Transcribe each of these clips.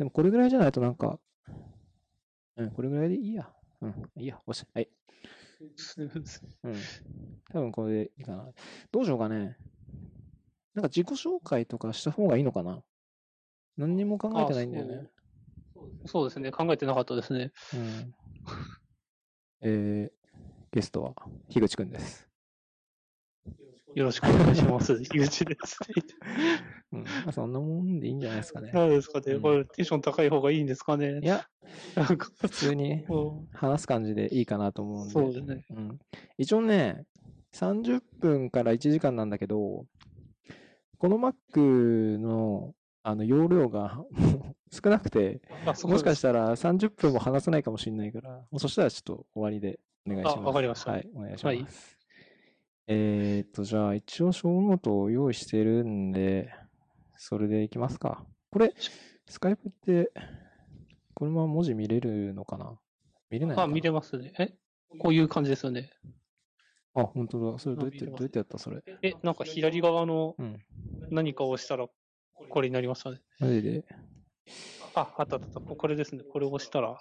でもこれぐらいじゃないとなんか、うん、これぐらいでいいや。うん、いいや、おし、はい。うん。多分これでいいかな。どうしようかね。なんか自己紹介とかした方がいいのかな何にも考えてないんだよね。そうですね。考えてなかったですね。うん。えー、ゲストは、樋口くんです。よろしくお願いします。樋口です。うん。まあ、そんなもんでいいんじゃないですかね。何ですかね、うんこれテンション高い方がいいんですかねいや、なんか、普通にも話す感じでいいかなと思うんそうですね。うん。一応ね、30分から1時間なんだけど、この Mac のあの容量が 少なくて、もしかししたら30分も話せないかもしれないから、そしたらちょっと終わりでお願いします。あわかりましたはい、お願いします。はいえーっと、じゃあ一応小ノートを用意してるんで、それでいきますか。これ、スカイプって、このまま文字見れるのかな？見れないのかあ、な見れますね。え？こういう感じですよね。あ、本当だ。それどうやって、どうやってやった？それ。え、なんか左側のうん。何かを押したら、これになりましたね。マジで？あ、あったあったあった。これですね。これを押したら、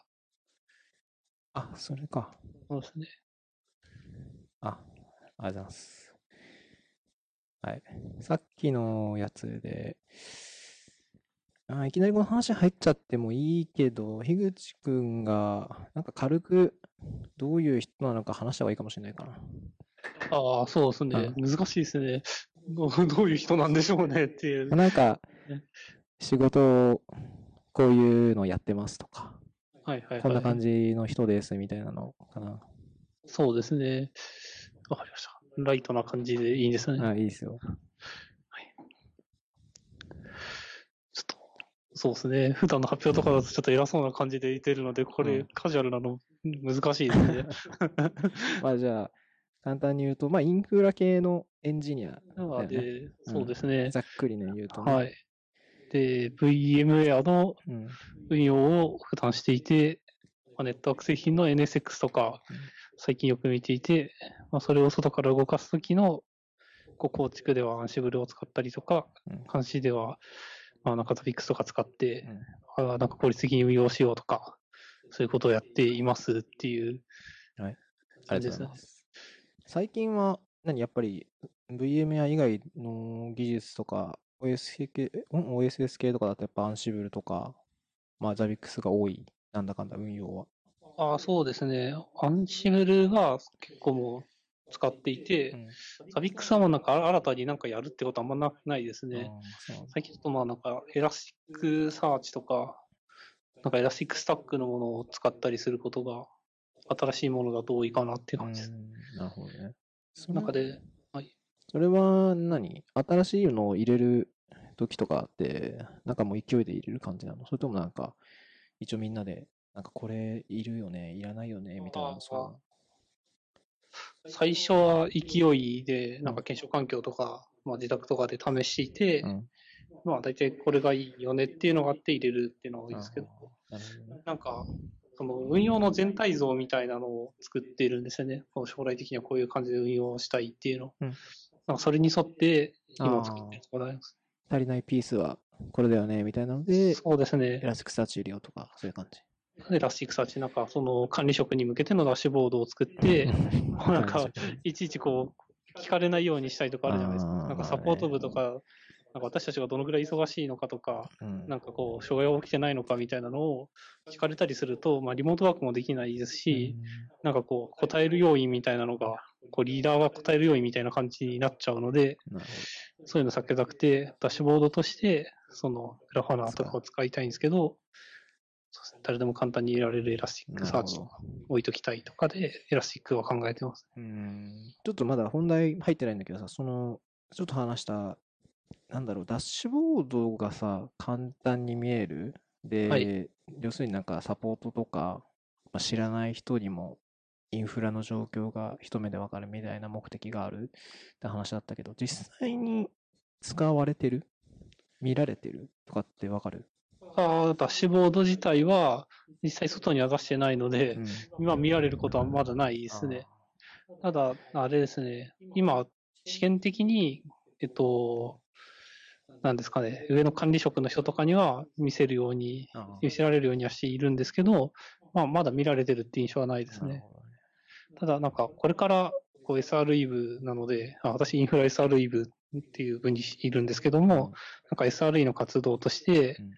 あ、それか。そうですね。あ、ありがとうございます。はい。さっきのやつで、あいきなりこの話入っちゃってもいいけど、樋口くんが、なんか軽く、どういう人なのか話した方がいいかもしれないかな。ああ、そうですね。難しいですね。どうどういう人なんでしょうねっていう。なんかね、仕事を、こういうのやってますとか、はいはいはい。こんな感じの人ですみたいなのかな。そうですね。わかりました。ライトな感じでいいんですね。あ、いいですよ。ちょっと、そうですね。普段の発表とかだとちょっと偉そうな感じで言ってるので、これうんカジュアルなの難しいですね。まあじゃあ、簡単に言うと、まあインフラ系のエンジニアね。で、そうですね。ざっくりね、言うとね。はい。で、VMware のうん。運用を普段していて、まあネットワーク製品の NSX とかうん、最近よく見ていて、まあ、それを外から動かすときの、こう構築ではアンシブルを使ったりとか、うん監視では、まあ、なんかトピックスとか使って、うんあーなんか効率的に運用しようとか、そういうことをやっていますっていうあり感じですねがとうございま。す。最近は、何、やっぱり VMware 以外の技術とか、OS 系、ん？OSS 系とかだとやっぱ Ansible とか、まあ Zabbix が多い、なんだかんだ運用は。ああ、そうですね。 Ansible が結構もう使っていて、うん Zabbix はもうなんか新たになんかやるってことはあんまなないですね。最近ちょっとまあなんか Elasticsearch とか、なんか Elastic Stack のものを使ったりすることが新しいものだと多いかなっていう感じです。うんなるほどね。そ中で、それは何？新しいのを入れる時とかって、なんかもう勢いで入れる感じなの？それともなんか、一応みんなで、なんかこれいるよね、いらないよね、みたいなのそう最初は勢いで、なんか検証環境とか、まあ自宅とかで試していて。うん。まあ大体これがいいよねっていうのがあって入れるっていうのが多いですけど、なんか、その運用の全体像みたいなのを作っているんですよね。将来的にはこういう感じで運用したいっていうの。うんなんかそれに沿って今作ってるところがあります。足りないピースはこれだよね、みたいなので、そうですね。 Elasticsearch 入れようとか、そういう感じ。で、 Elasticsearch、なんかその管理職に向けてのダッシュボードを作って、なんかいちいちこう、聞かれないようにしたいとかあるじゃないですか。なんかサポート部とか、なんか私たちがどのぐらい忙しいのかとか、うん。なんかこう、障害が起きてないのかみたいなのを聞かれたりすると、まあリモートワークもできないですし、なんかこう、答える要員みたいなのが、こう、リーダーが答える要員みたいな感じになっちゃうので、そういうの避けたくて、ダッシュボードとして、その、 Grafana とかを使いたいんですけど、そうですね。誰でも簡単に入れられる Elasticsearch 置いときたいとかで、 Elastic は考えてます。うん。ちょっとまだ本題入ってないんだけどさ、その、ちょっと話した、なんだろう、ダッシュボードがさ、簡単に見える。で、はい。要するになんかサポートとか、まあ、知らない人にもインフラの状況が一目でわかるみたいな目的がある。って話だったけど、実際に使われてる？見られてる？とかってわかる？あーダッシュボード自体は、実際外には出してないので、うん。今見られることはまだないですね。ただ、あれですね、今、試験的に、えっと、なんですかね、上の管理職の人とかには見せるように、あ見せられるようにはしているんですけど、まあ、まだ見られてるって印象はないですね。ただ、なんか、これからこう SRE 部なので、あ私、インフラ SRE 部っていう部にいるんですけども、なんか SRE の活動としてうん、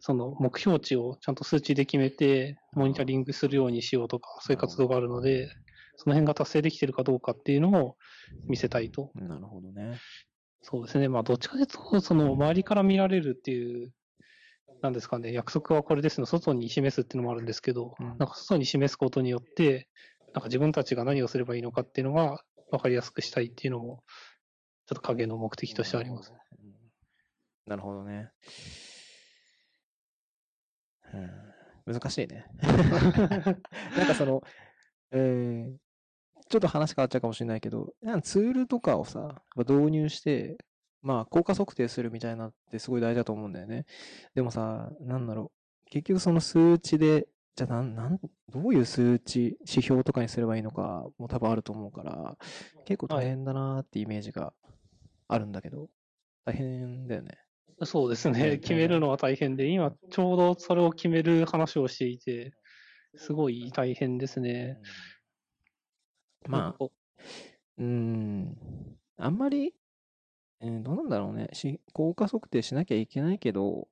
その目標値をちゃんと数値で決めて、モニタリングするようにしようとか、そういう活動があるので、その辺が達成できてるかどうかっていうのを見せたいと。うんなるほどね。そうですね。まあ、どっちかというと、その周りから見られるっていう、なんですかね、約束はこれですの、外に示すっていうのもあるんですけど、うんなんか外に示すことによって、なんか自分たちが何をすればいいのかっていうのが分かりやすくしたいっていうのも、ちょっと影の目的としてあります。うん。なるほどね。うん、難しいね。なんかその、えーちょっと話変わっちゃうかもしれないけど、ツールとかをさ、導入して、まあ、効果測定するみたいなってすごい大事だと思うんだよね。でもさ、なんだろう。結局その数値で、じゃあなん、なん、どういう数値、指標とかにすればいいのかも多分あると思うから、結構大変だなーってイメージがあるんだけど、大変だよね。そうですうんね。決めるのは大変で、今ちょうどそれを決める話をしていて、すごい大変ですね。まあ、うーん、あんまり、えーどうなんだろうね。し、効果測定しなきゃいけないけど、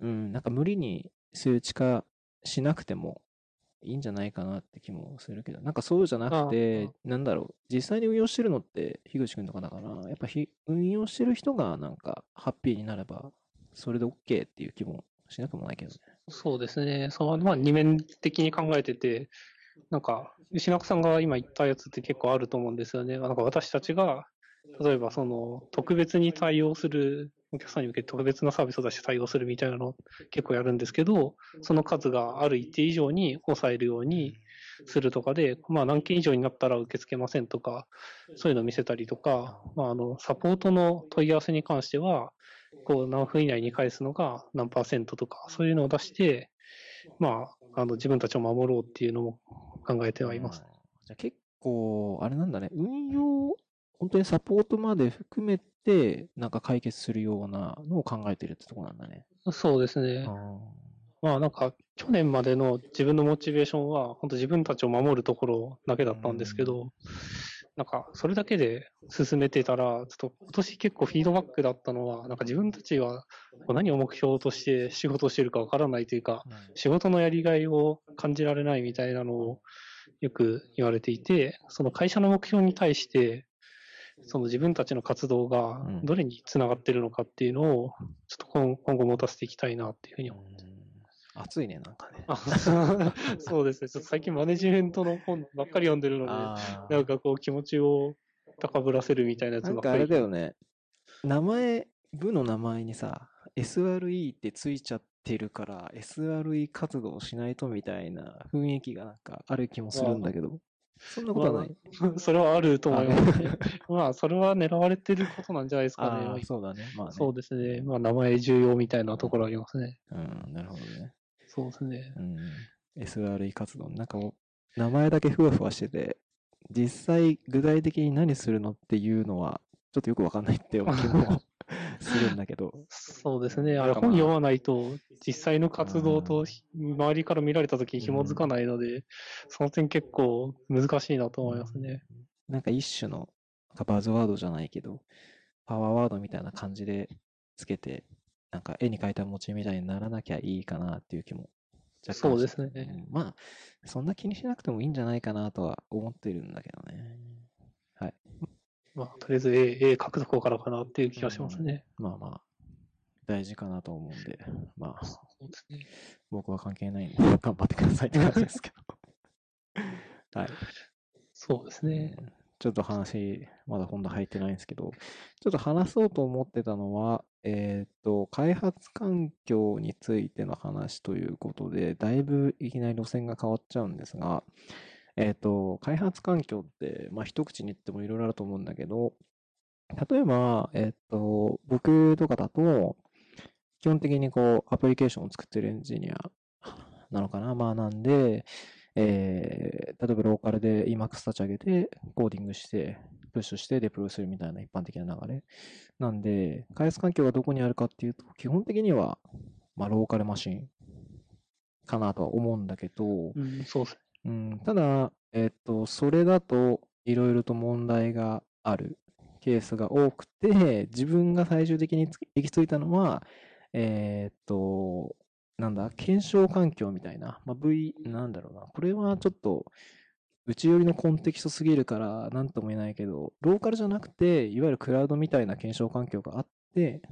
うん、なんか無理に数値化しなくてもいいんじゃないかなって気もするけど、なんかそうじゃなくて、なんだろう、実際に運用してるのって、樋口くんとかだから、やっぱひ運用してる人がなんかハッピーになれば、それで OK っていう気もしなくもないけどね。そうですね。そのまあ二面的に考えてて、なんか、石中さんが今言ったやつって結構あると思うんですよね。なんか私たちが、例えばその特別に対応する、お客さんに向けて特別なサービスを出して対応するみたいなのを結構やるんですけど、その数がある一定以上に抑えるようにするとかで、まあ何件以上になったら受け付けませんとか、そういうのを見せたりとか、まああの、サポートの問い合わせに関しては、こう何分以内に返すのが何パーセントとか、そういうのを出して、まあ、あの自分たちを守ろうっていうのも考えてはいます。うん。じゃあ結構、あれなんだね、運用、本当にサポートまで含めて、なんか解決するようなのを考えてるってとこなんだね。そうですね。あまあなんか、去年までの自分のモチベーションは、本当自分たちを守るところだけだったんですけど、なんか、それだけで進めてたら、ちょっと今年結構フィードバックだったのは、なんか自分たちは何を目標として仕事をしているかわからないというか、仕事のやりがいを感じられないみたいなのをよく言われていて、その会社の目標に対して、その自分たちの活動がうんどれにつながってるのかっていうのを、ちょっと今今後持たせていきたいなっていうふうに思う。うん熱いね、なんかね。あそうですね。ちょっと最近マネジメントの本ばっかり読んでるので、なんかこう気持ちを高ぶらせるみたいなやつなんかあればっかり。だよね。名前、部の名前にさ、SRE ってついちゃってるから、SRE 活動しないとみたいな雰囲気がなんかある気もするんだけど、そんなことはない。それはあると思います。まあ、それは狙われてることなんじゃないですかね。そうだね。まあね。そうですね。まあ、名前重要みたいなところありますね。うん、なるほどね。そうですね。うん。SRE 活動。なんかもう、名前だけふわふわしてて、実際具体的に何するのっていうのは、ちょっとよくわかんないって思う気も するんだけど。そうですね。あれ、本読まないと、実際の活動と周りから見られたときに紐づかないので、その点結構難しいなと思いますね。なんか一種のバズワードじゃないけど、パワーワードみたいな感じでつけて、なんか絵に描いた餅みたいにならなきゃいいかなっていう気もそうですね。うんまあ、そんな気にしなくてもいいんじゃないかなとは思ってるんだけどね。はい。まあ、とりあえず絵、絵描くとこからかなっていう気がしますね。まあまあ、大事かなと思うんで、まあ、ね。僕は関係ないんで、頑張ってくださいって感じですけど。はい。そうですね。うんちょっと話、まだ本題入ってないんですけど、ちょっと話そうと思ってたのは、えっ、と、開発環境についての話ということで、だいぶいきなり路線が変わっちゃうんですが、えっ、と、開発環境って、まあ一口に言ってもいろいろあると思うんだけど、例えば、えっ、と、僕とかだと、基本的にこう、アプリケーションを作ってるエンジニアなのかなまあなんで、えー例えばローカルで Emacs 立ち上げて、コーディングして、プッシュしてデプロイするみたいな一般的な流れ。なんで、開発環境がどこにあるかっていうと、基本的には、まあ、ローカルマシンかなとは思うんだけど、うん、そうですね。うん、ただ、えっと、それだといろいろと問題があるケースが多くて、自分が最終的に行き着いたのは、えっと、なんだ、検証環境みたいな、まあ、V、なんだろうな、これはちょっと、内寄りのコンテキストすぎるから、なんとも言えないけど、ローカルじゃなくて、いわゆるクラウドみたいな検証環境があって、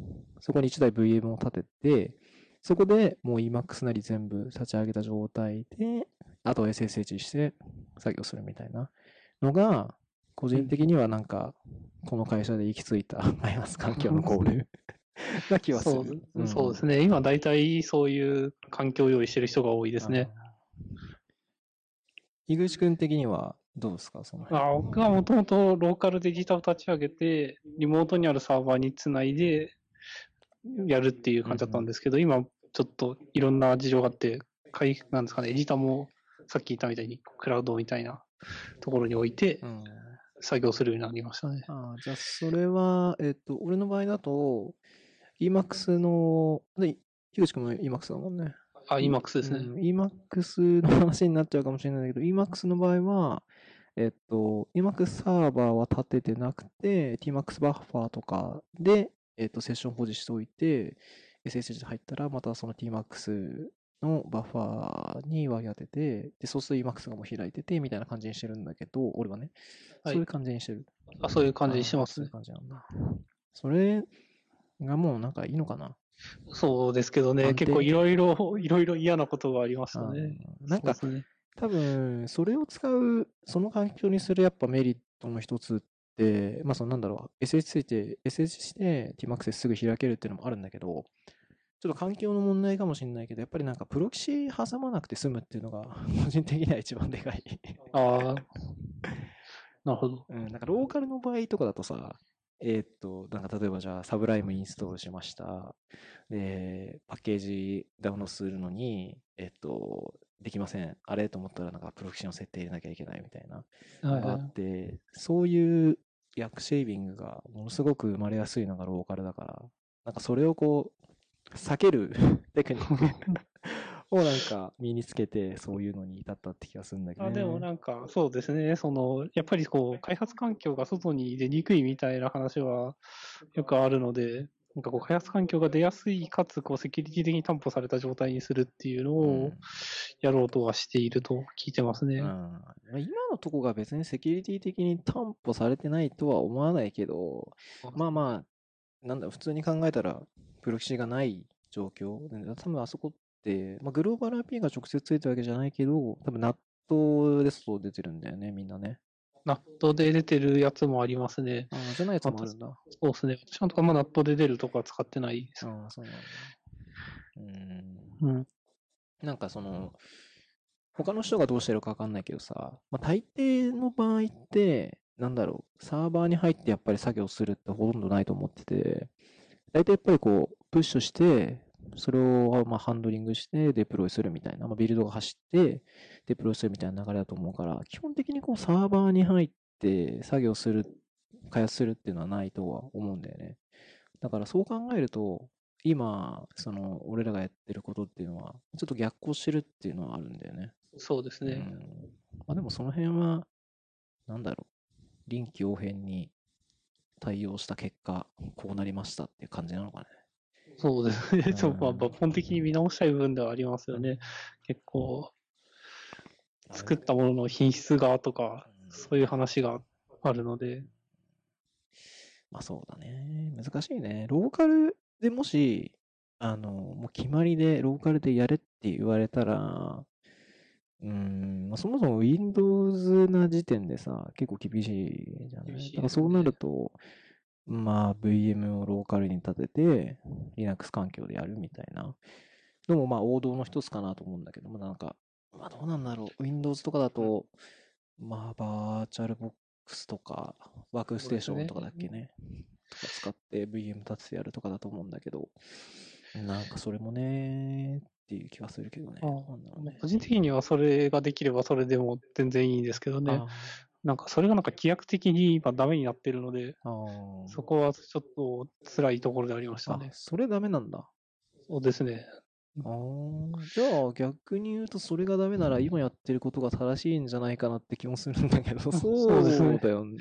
そこに1台 VM を立てて、そこでもう Emacs なり全部立ち上げた状態で、あと SSH して作業するみたいなのが、個人的にはなんか、この会社で行き着いた 開発環境のゴールな気はすそるう。そうですね。今、大体そういう環境を用意してる人が多いですね。井口君的にはどうですか？その辺あ僕はもともとローカルでギターを立ち上げて、リモートにあるサーバーにつないでやるっていう感じだったんですけど、今、ちょっといろんな事情があって、かいなんですかね、エディターもさっき言ったみたいに、クラウドみたいなところに置いてうん作業するようになりましたね。ああ、じゃあ、それは、えっと、俺の場合だと、Emacs の、で、樋口君も Emacs だもんね。あ、Emacs ですね。うん Emacs の話になっちゃうかもしれないけど、Emacs の場合は、えっと、Emacs サーバーは立ててなくて、Tmax バッファーとかで、えっと、セッション保持しておいて、SSH で入ったら、またその Tmax のバッファーに割り当てて、で、そうすると Emacs がもう開いてて、みたいな感じにしてるんだけど、俺はね、はいそういう感じにしてる。あ、そういう感じにしてまそういう。感じなんだ。それがもうなんかいいのかな？そうですけどね、結構いろいろ、いろいろ嫌なことがありましたね。うんなんかそうですね。多分、それを使う、その環境にするやっぱメリットの一つって、まあそのなんだろう、SSH して、SSH して Tmax ですぐ開けるっていうのもあるんだけど、ちょっと環境の問題かもしれないけど、やっぱりなんかプロキシ挟まなくて済むっていうのが、個人的には一番でかい。ああ、なるほど。うん、なんかローカルの場合とかだとさ、えーっと、なんか例えばじゃあ、サブライムインストールしました。で、パッケージダウンロードするのに、えーっと、できません。あれ？と思ったら、なんかプロキシの設定入れなきゃいけないみたいな。があはいはいって、そういう役シェービングがものすごく生まれやすいのがローカルだから、なんかそれをこう、避ける テクニック。をなんか身につけて、そういうのに至ったって気がするんだけどね。あでもなんか、そうですね、その、やっぱりこう、開発環境が外に出にくいみたいな話はよくあるので、なんかこう、開発環境が出やすい、かつ、こう、セキュリティ的に担保された状態にするっていうのうをん。やろうとはしていると聞いてますね。うん。まあ今のとこが別にセキュリティ的に担保されてないとは思わないけど、まあまあ、なんだ、普通に考えたら、プロキシがない状況。で多分あそこって、まあ、グローバル IP が直接ついてるわけじゃないけど、多分ナットで外出てるんだよね、みんなね。ナットで出てるやつもありますね。ああ、じゃないやつもあるんだ。そうですね。私のとこはまあナットで出るとこは使ってないです。ああ、そうなんだ。うん。うん。なんかその、他の人がどうしてるかわかんないけどさ、まあ、大抵の場合って、なんだろう、サーバーに入ってやっぱり作業するってほとんどないと思ってて、大体やっぱりこう、プッシュして、それをまあハンドリングしてデプロイするみたいな、まあ、ビルドが走ってデプロイするみたいな流れだと思うから、基本的にこうサーバーに入って作業する、開発するっていうのはないとは思うんだよね。だからそう考えると、今、その、俺らがやってることっていうのは、ちょっと逆行してるっていうのはあるんだよね。そうですね。うん。まあでもその辺は、なんだろう、臨機応変に対応した結果、こうなりましたっていう感じなのかね。そうですね。そうまあうん抜本的に見直したい部分ではありますよね。結構、作ったものの品質がとか、うんそういう話があるので、まあそうだね。難しいね。ローカルでもし、あの、もう決まりで、ローカルでやれって言われたら、うーん、まあ、そもそも Windows な時点でさ、結構厳しいじゃない？ね。だからそうなると、まあ VM をローカルに立てて、Linux 環境でやるみたいな。のもまあ王道の一つかなと思うんだけど、まだなんか、まあどうなんだろう。Windows とかだと、まあバーチャルボックスとか、ワークステーションとかだっけね。とか使って VM 立ててやるとかだと思うんだけど、なんかそれもね、っていう気がするけどね。ね個人的にはそれができればそれでも全然いいんですけどね。あなんかそれがなんか規約的に今ダメになってるので、そこはちょっと辛いところでありましたあね。それダメなんだ。そうですね。ああ、じゃあ逆に言うとそれがダメなら今やってることが正しいんじゃないかなって気もするんだけど、そうですねだよ。うん。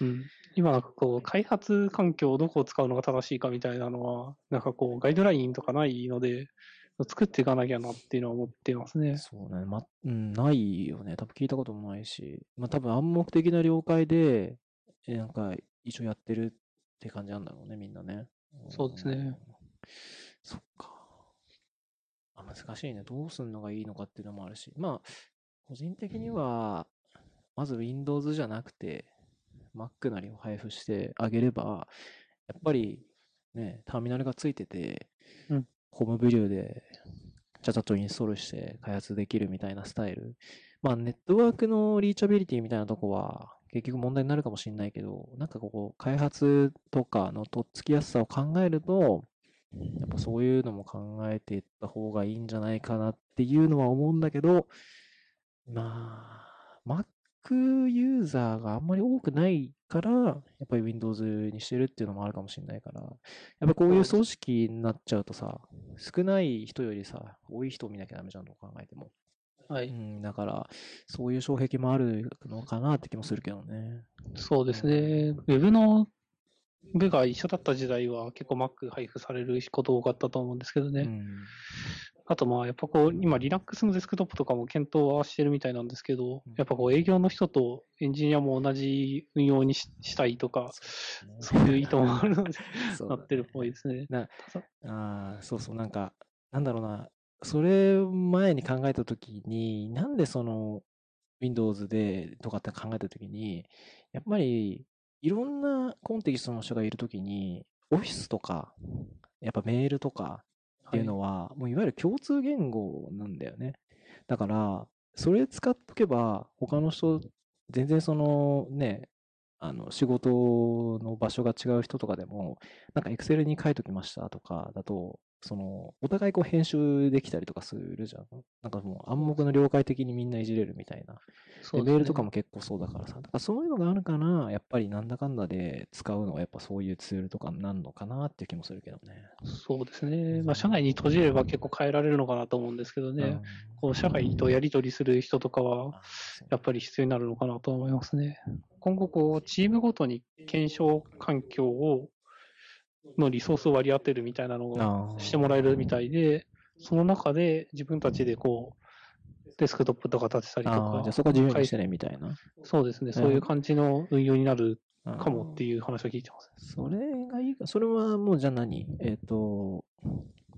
うん、今なんかこう、開発環境をどこを使うのが正しいかみたいなのは、なんかこう、ガイドラインとかないので、作っていかなきゃなっていうのは思っていますね。そうね。ま、うん、ないよね。多分聞いたこともないし。まあ多分暗黙的な了解で、えなんか一緒やってるって感じなんだろうね、みんなね。そうですねん。そっか。あ、難しいね。どうすんのがいいのかっていうのもあるし。まあ、個人的には、まず Windows じゃなくて、Mac なりを配布してあげれば、やっぱりね、ターミナルがついてて、うんホームビューでちゃちゃっとインストールして開発できるみたいなスタイル。まあ、ネットワークのリーチャビリティみたいなとこは結局問題になるかもしれないけど、なんかこう、開発とかのとっつきやすさを考えると、やっぱそういうのも考えていった方がいいんじゃないかなっていうのは思うんだけど、まあ、Mac ユーザーがあんまり多くないから、やっぱり Windows にしてるっていうのもあるかもしれないから、やっぱこういう組織になっちゃうとさ、少ない人よりさ、多い人を見なきゃダメじゃんと考えても。はい。うん、だから、そういう障壁もあるのかなって気もするけどね。そうですね。Web の部が一緒だった時代は結構 Mac 配布されること多かったと思うんですけどね。うん。あとまあやっぱこう今 Linux のデスクトップとかも検討はしてるみたいなんですけどうん、やっぱこう営業の人とエンジニアも同じ運用にししたいとか、そそういう意図もあるので、なってるっぽいですね。ああ、そうそう、なんか、なんだろうな、それ前に考えたときに、なんでその Windows でとかって考えたときに、やっぱりいろんなコンテキストの人がいるときに、オフィスとか、やっぱメールとかっていうのは、もういわゆる共通言語なんだよね。だから、それ使っとけば、他の人、全然そのね、あの、仕事の場所が違う人とかでも、なんか Excel に書いときましたとかだと、その、お互いこう編集できたりとかするじゃん。なんかもう暗黙の了解的にみんないじれるみたいな。で、そうねメールとかも結構そうだからさ。だからそういうのがあるから、やっぱりなんだかんだで使うのはやっぱそういうツールとかになるのかなっていう気もするけどね。そうですね。まあ社内に閉じれば結構変えられるのかなと思うんですけどね。うんこう社外とやり取りする人とかは、やっぱり必要になるのかなと思いますね。今後、こう、チームごとに検証環境を、のリソースを割り当てるみたいなのをしてもらえるみたいで、その中で自分たちでこう、デスクトップとか立てたりとあかーじゃあ、そこは自由にしてねみたいな。そうですね、そういう感じの運用になるかかもっていう話を聞いてます。それがいいか。それはもうじゃあ何？えっ、と、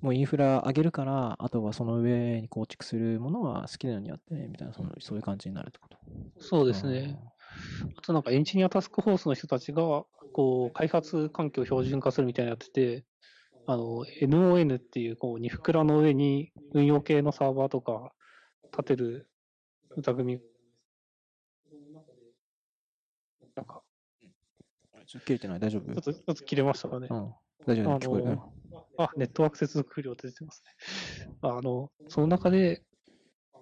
もうインフラ上げるから、あとはその上に構築するものは好きなようにやってね、みたいな、そのそういう感じになるってこと？そうですね。あとなんかエンジニアタスクフォースの人たちが、こう、開発環境を標準化するみたいなのやってて、あの、NON っていう、こう、ニフクラの上に運用系のサーバーとか立てる歌組。なんか、ちょっと切れてない？大丈夫？ちょっと、ちょっと切れましたかねう。ん。大丈夫？あ聞こえる？の、あ、ネットワーク接続不良って出てますね。あの、その中で、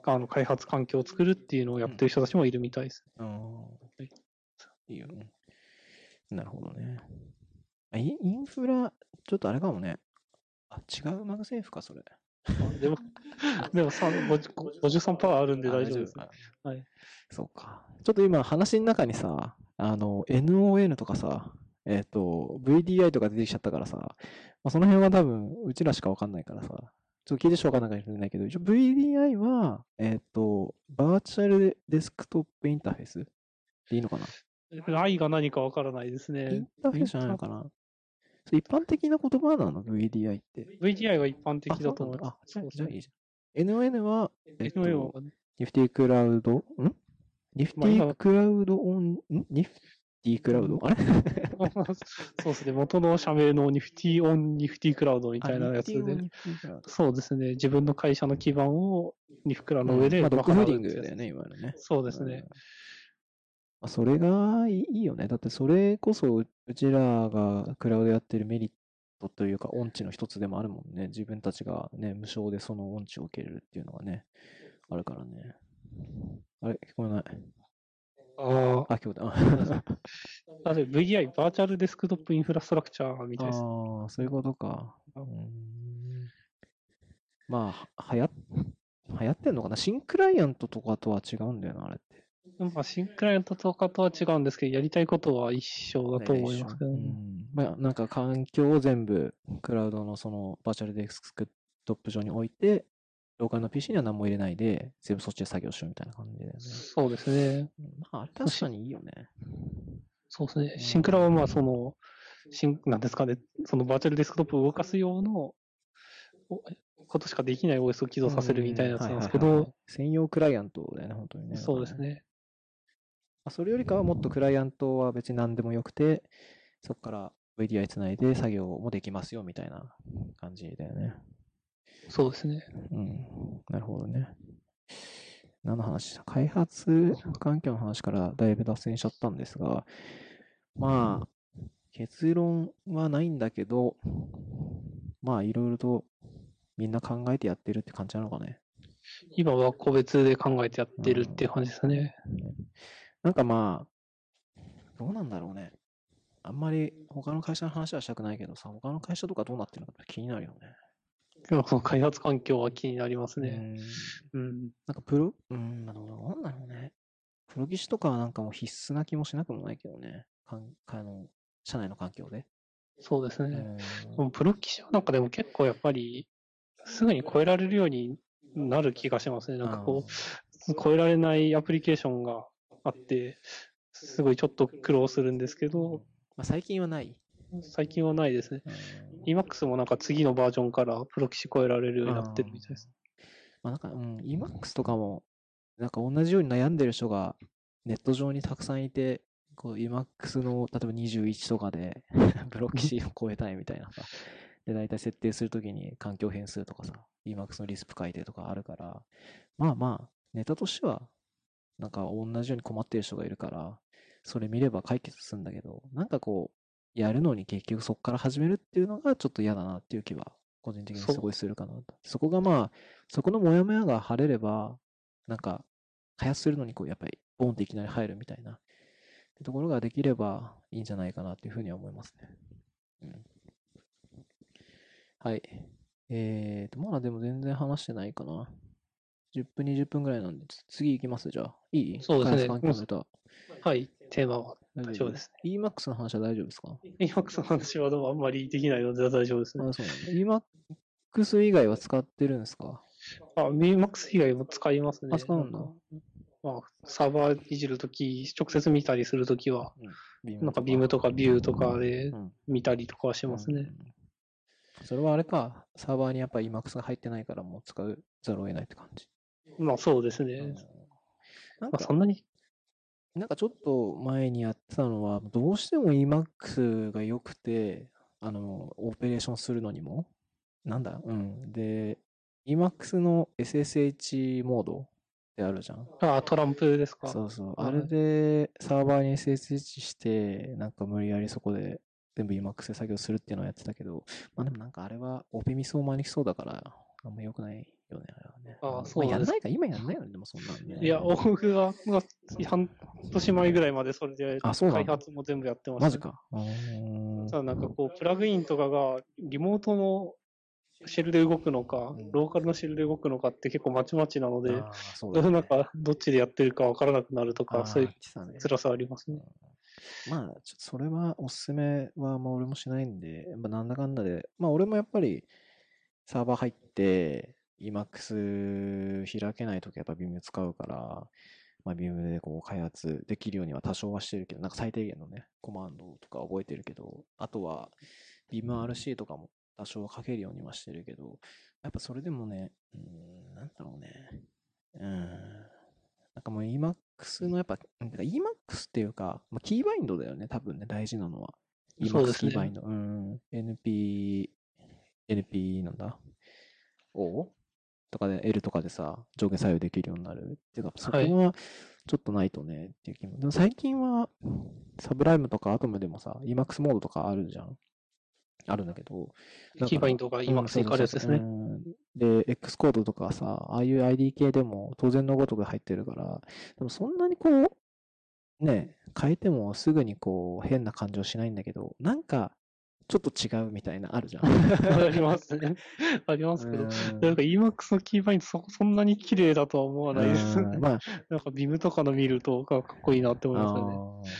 あの、開発環境を作るっていうのをやってる人たちもいるみたいです。うん。いいよね。なるほどね。あインインフラ、ちょっとあれかもね。あ、違うマグセーフか、それ。でも、でもさ50 53%あるんであ大丈夫です。かはい。そうか。ちょっと今話の中にさ、あの、NON とかさ、えっ、と、VDI とか出てきちゃったからさ、まあ、その辺は多分、うちらしかわかんないからさ、ちょっと聞いてしょうがないかもしれないけど、一応 VDI は、えっ、と、 Virtual Desktop Interfaceでいいのかな？愛が何かわからないですイねン。ターフェースじゃないのかな一般的な言葉なの ?VDI って。VDI は一般的あだと思います。あ、じゃあそうじゃあいいじゃん。NON は、えっと NON はニフティクラウド、ん？ニフティクラウドオン、ん？ニフティクラウド？あれ？そうですね。元の社名のニフティオンニフティクラウドみたいなやつで。そうですね。自分の会社の基盤をニフクラの上でまあ、ドッグフーディングだよね、いわゆるね。そうですねうん。。まあ、それがいいよね。だってそれこそううちらがクラウドやってるメリットというか、音痴の一つでもあるもんね。自分たちがね、無償でその音痴を受けれるっていうのがね、あるからね。あれ、聞こえない？ああ。あ、例えば VDI、バーチャルデスクトップインフラストラクチャーみたいです。ああ、そういうことか。うーんまあ、はや、流行ってんのかな？新クライアントとかとは違うんだよな、あれって。まあ、新クライアントとかとは違うんですけど、やりたいことは一緒だと思いますけどうね。ん。まあ、なんか環境を全部、クラウドのそのバーチャルデスクトップ上に置いて、ローカルの PC には何も入れないで、全部そっちで作業しようみたいな感じだよね。そうですね。うんまあ、あれ確かにいいよね。そうですねう。んシンクラはまあ、その、新、なんですかね、そのバーチャルデスクトップを動かす用の、おことしかできない OS を起動させるみたいなやつなんですけどうんはいはいはい、専用クライアントだよね、本当にね。そうですね。まあそれよりかはもっとクライアントは別に何でもよくて、そこから VDI つないで作業もできますよみたいな感じだよね。そうですね。うん。なるほどね。何の話だ？開発環境の話からだいぶ脱線しちゃったんですが、まあ、結論はないんだけど、まあ、いろいろとみんな考えてやってるって感じなのかね。今は個別で考えてやってるっていう感じですね。なんかまあ、どうなんだろうね。あんまり他の会社の話はしたくないけどさ、他の会社とかどうなってるのか気になるよね。開発環境は気になりますね。うんうん。なんかプロ、うん、なるほど、なんだろうね。プロ技師とかはなんかもう必須な気もしなくもないけどね。かんあの社内の環境で。そうですね。プロ棋士はなんかでも結構やっぱり、すぐに超えられるようになる気がしますね。なんかこう、超えられないアプリケーションがあって、すごいちょっと苦労するんですけど、まあ、最近はない。最近はないですね。うん Emacs もなんか次のバージョンからプロ棋士超えられるようになってるみたいです。まあなんか、うん、Emacs とかも、なんか同じように悩んでる人がネット上にたくさんいて、こう Emacs の例えば21とかで ブロッキシを超えたいみたいなさ。で、大体設定するときに環境変数とかさ、Emacs のリスプ改定とかあるから、まあまあ、ネタとしては、なんか同じように困ってる人がいるから、それ見れば解決するんだけど、なんかこう、やるのに結局そこから始めるっていうのがちょっと嫌だなっていう気は、個人的にすごいするかなと。そこがまあ、そこのモヤモヤが晴れれば、なんか、開発するのにこう、やっぱり、ボンっていきなり入るみたいな、ってところができればいいんじゃないかなっていうふうには思いますね。うん。はい。えーと、まだでも全然話してないかな。10分、20分ぐらいなんで、つ次行きます？じゃあ。いい？そうですね。はい、テーマは。大丈夫。ですね。EMAX の話は大丈夫ですか？Emacs の話はでもあんまりできないので大丈夫ですね。あ、そうなんだ。EMAX 以外は使ってるんですか？あ、Emacs 以外も使いますね。あ使うんだ。なんかまあ、サーバーいじるとき、直接見たりするときは、なんか Beam とか View とかでうん。見たりとかはしますね。うん。それはあれか、サーバーにやっぱり EMAX が入ってないからもう使うざるを得ないって感じ。まあそうですうんね。なんまあかそんなに、なんかちょっと前にやってたのは、どうしても EMAX が良くて、あの、オペレーションするのにも、なんだ、うん。で、EMAX の SSH モードってあるじゃん。あ、トランプですか？そうそう。はいあれでサーバーに SSH して、なんか無理やりそこで全部 EMAX で作業するっていうのをやってたけど、まあでもなんかあれはオペミスを招きそうだから、あんま良くないよね、あれはね。あんそうなんですまやんないか、今やんないよね、でもそんなんね。いや、僕は、まあ半年前ぐらいまでそれであそうなんだ開発も全部やってました、マジ。か。うーんただなんかこう、プラグインとかがリモートのシェルで動くのか、んローカルのシェルで動くのかって結構まちまちなので、あーそうね なんかどっちでやってるかわからなくなるとあーか、そういう言ってたね辛さありますね。まあ、ちょっとそれはおすすめはまあ俺もしないんで、まあ、なんだかんだで、まあ俺もやっぱりサーバー入って、Emacs 開けないときはやっぱ Vim 使うから、まあ Vim でこう開発できるようには多少はしてるけど、なんか最低限のね、コマンドとか覚えてるけど、あとは VimRC とかも多少書けるようにはしてるけど、やっぱそれでもね、うーん、なんだろうね。うーん。なんかもう Emacs のやっぱ、なんか Emacs っていうか、まあ、キーバインドだよね、多分ね、大事なのは。そう Emacs ですねキーバインド。うん。NP、NP なんだ ?O? とかで L とかでさ、上下左右できるようになる。っていうか、そこはいはちょっとないとねっていう気も。でも最近は、サブライムとかアトムでもさ、Emacs モードとかあるじゃん。あるんだけど。キーバインドが Emacs に変わるやつですねうんで、X コードとかさ、ああいう ID 系でも当然のごとく入ってるから、でもそんなにこう、ね、変えてもすぐにこう変な感情しないんだけど、なんかちょっと違うみたいなあるじゃん。ありますね。ありますけど。うんなんか EMAX のキーバインドそそんなに綺麗だとは思わないです。うんまあ、なんかビムとかの見るとかかっこいいなって思いますよね。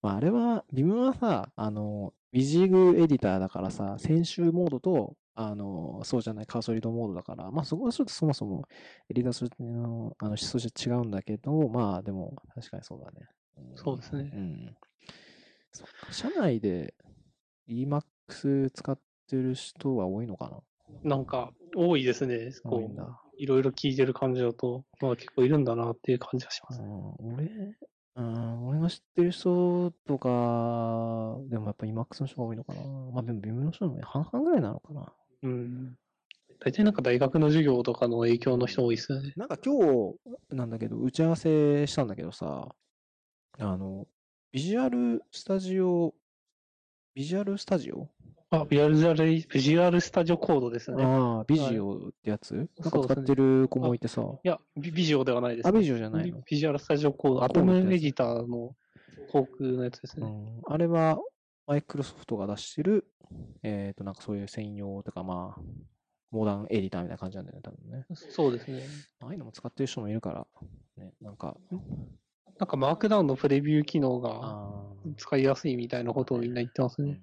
まあ、あれは、ビムはさ、あの、ビジーグエディターだからさ、編集モードと、あの、そうじゃないカーソリードモードだから、まあそこはちょっとそもそもエディターするの、あの、質として違うんだけど、まあでも、確かにそうだね。んそうですねうん。社内で EMAX 使ってる人は多いのかな？なんか多いですね。多いんだ。いろいろ聞いてる感じだと、まあ結構いるんだなっていう感じがします。うん、俺、うん、俺が知ってる人とか、でもやっぱ EMAX の人が多いのかな。まあでも、ビムの人も半々ぐらいなのかな。うん。大体なんか大学の授業とかの影響の人多いですよね。なんか今日なんだけど、打ち合わせしたんだけどさ、あの、ビジュアルスタジオ、ビジュアルスタジオ？あ、ビジュアルビジュアルスタジオコードですね。いああ、ビジオってやつ？なんか使ってる子もいてさ。や、ビビジオではないです、あ、ビジオじゃないビの？ビジュアルスタジオコード、アトムエディターの航空のやつですね。うん、あれは、マイクロソフトが出してる、えっ、と、なんかそういう専用とか、まあ、モダンエディターみたいな感じなんだよね、多分ね。そうですね。ああいうのも使ってる人もいるから、ね、なんか、なんかマークダウンのプレビュー機能があ使いやすいみたいなことをみんな言ってますーね。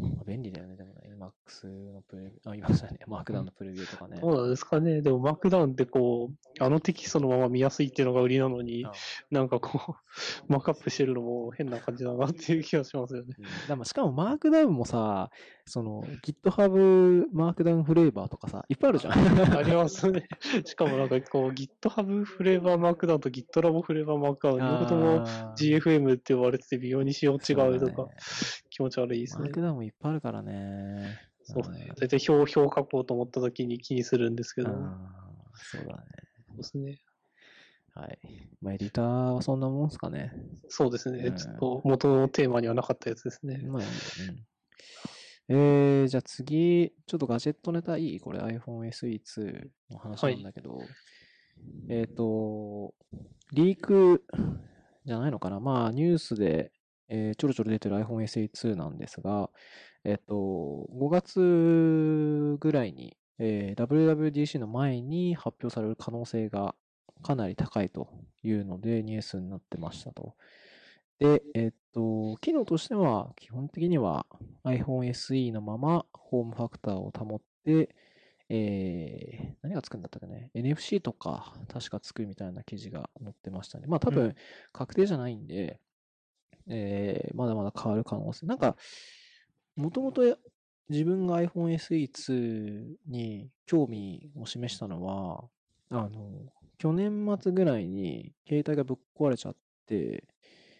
まあ便利だよね、でもね、Emacs のプレビュー、あ、今さね、マークダウンのプレビューとかね。どうなんですかね。でもマークダウンってこう、あのテキストのまま見やすいっていうのが売りなのにあ、なんかこう、マークアップしてるのも変な感じだなっていう気がしますよね。うんだからしかもマークダウンもさ、その GitHub マークダウンフレーバーとかさ、いっぱいあるじゃん。ありますね。しかもなんかこう、GitHub フレーバーマークダウンと GitLab フレーバーマークダウン、両方とも GFM って呼ばれてて微妙に仕様違うとかね、気持ち悪いですねマーク。ダウンもいっぱいあるからね。そうですね。大体表、表書こうと思った時に気にするんですけど、うんそうだね。そうですね。はい。まあ、エディターはそんなもんすかね。そうですね。うんちょっと元のテーマにはなかったやつですね。まあ、うん。えー、じゃあ次、ちょっとガジェットネタいい？これ iPhone SE2 の話なんだけど、えっ、と、リークじゃないのかな？まあ、ニュースで、えーちょろちょろ出てる iPhone SE2 なんですが、えっ、と、5月ぐらいに、えー WWDC の前に発表される可能性がかなり高いというのでニュースになってましたと。で、えっと、機能としては、基本的には iPhone SE のままホームファクターを保って、えー、何がつくんだったかね ?NFC とか確かつくみたいな記事が載ってましたね。まあ多う分確定じゃないんで、えー、まだまだ変わる可能性。なんか、もともと自分が iPhone SE2 に興味を示したのは、あの、去年末ぐらいに携帯がぶっ壊れちゃって、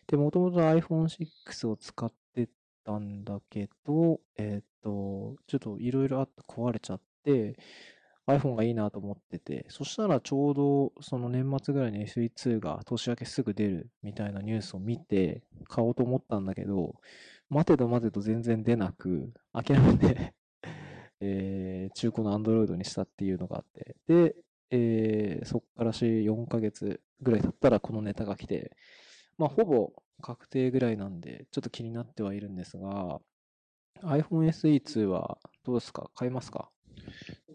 で、もともと iPhone6 を使ってたんだけど、えっ、と、ちょっといろいろあって壊れちゃって、iPhone がいいなと思ってて、そしたらちょうどその年末ぐらいに SE2 が年明けすぐ出るみたいなニュースを見て買おうと思ったんだけど、待てど待てど全然出なく、諦めて、えー中古の Android にしたっていうのがあって、で、えーそっからし4ヶ月ぐらい経ったらこのネタが来て、まあ、ほぼ確定ぐらいなんで、ちょっと気になってはいるんですが、iPhone SE2 はどうですか？買いますか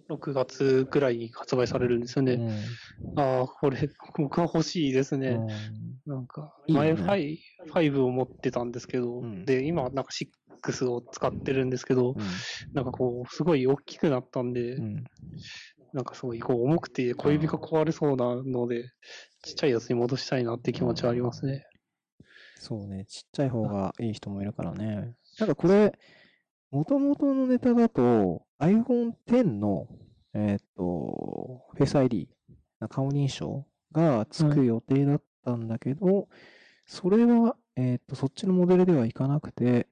？6月ぐらいに発売されるんですよね。うん。ああ、これ、僕は欲しいですね。うん。なんか、いいよね。前5、5を持ってたんですけど、うん。で、今なんか6を使ってるんですけど、なんかこう、すごい大きくなったんで、うん。なんかすごいこう重くて小指が壊れそうなので、ちっちゃいやつに戻したいなって気持ちはありますね。そうね、ちっちゃい方がいい人もいるからね。なん。かこれ、もともとのネタだと iPhone X の、えーっと、Face ID、顔認証がつく予定だったんだけど、それは、えーっと、そっちのモデルではいかなくて、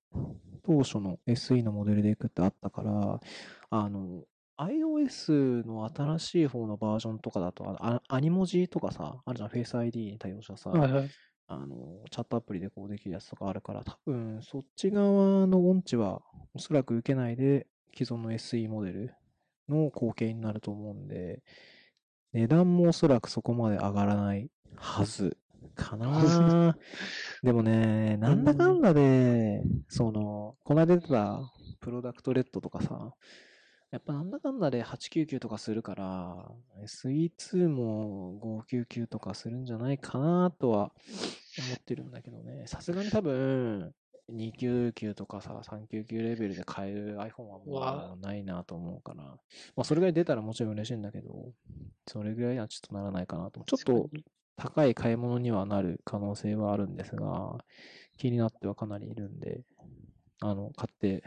当初の SE のモデルでいくってあったから、あの、iOS の新しい方のバージョンとかだと、あアニモジとかさ、あるじゃん、Face ID に対応したさ、はいはい。あの、チャットアプリでこうできるやつとかあるから、多分そっち側の音痴はおそらく受けないで、既存の SE モデルの後継になると思うんで、値段もおそらくそこまで上がらないはずかな。でもね、なんだかんだで、その、この間出てたプロダクトレッドとかさ、やっぱなんだかんだで899とかするから、SE2 も599とかするんじゃないかなとは思ってるんだけどね。さすがに多分、299とかさ、399レベルで買える iPhone はもうないなと思うから。まあそれぐらい出たらもちろん嬉しいんだけど、それぐらいはちょっとならないかなと。ちょっと高い買い物にはなる可能性はあるんですが、気になってはかなりいるんで、あの、買って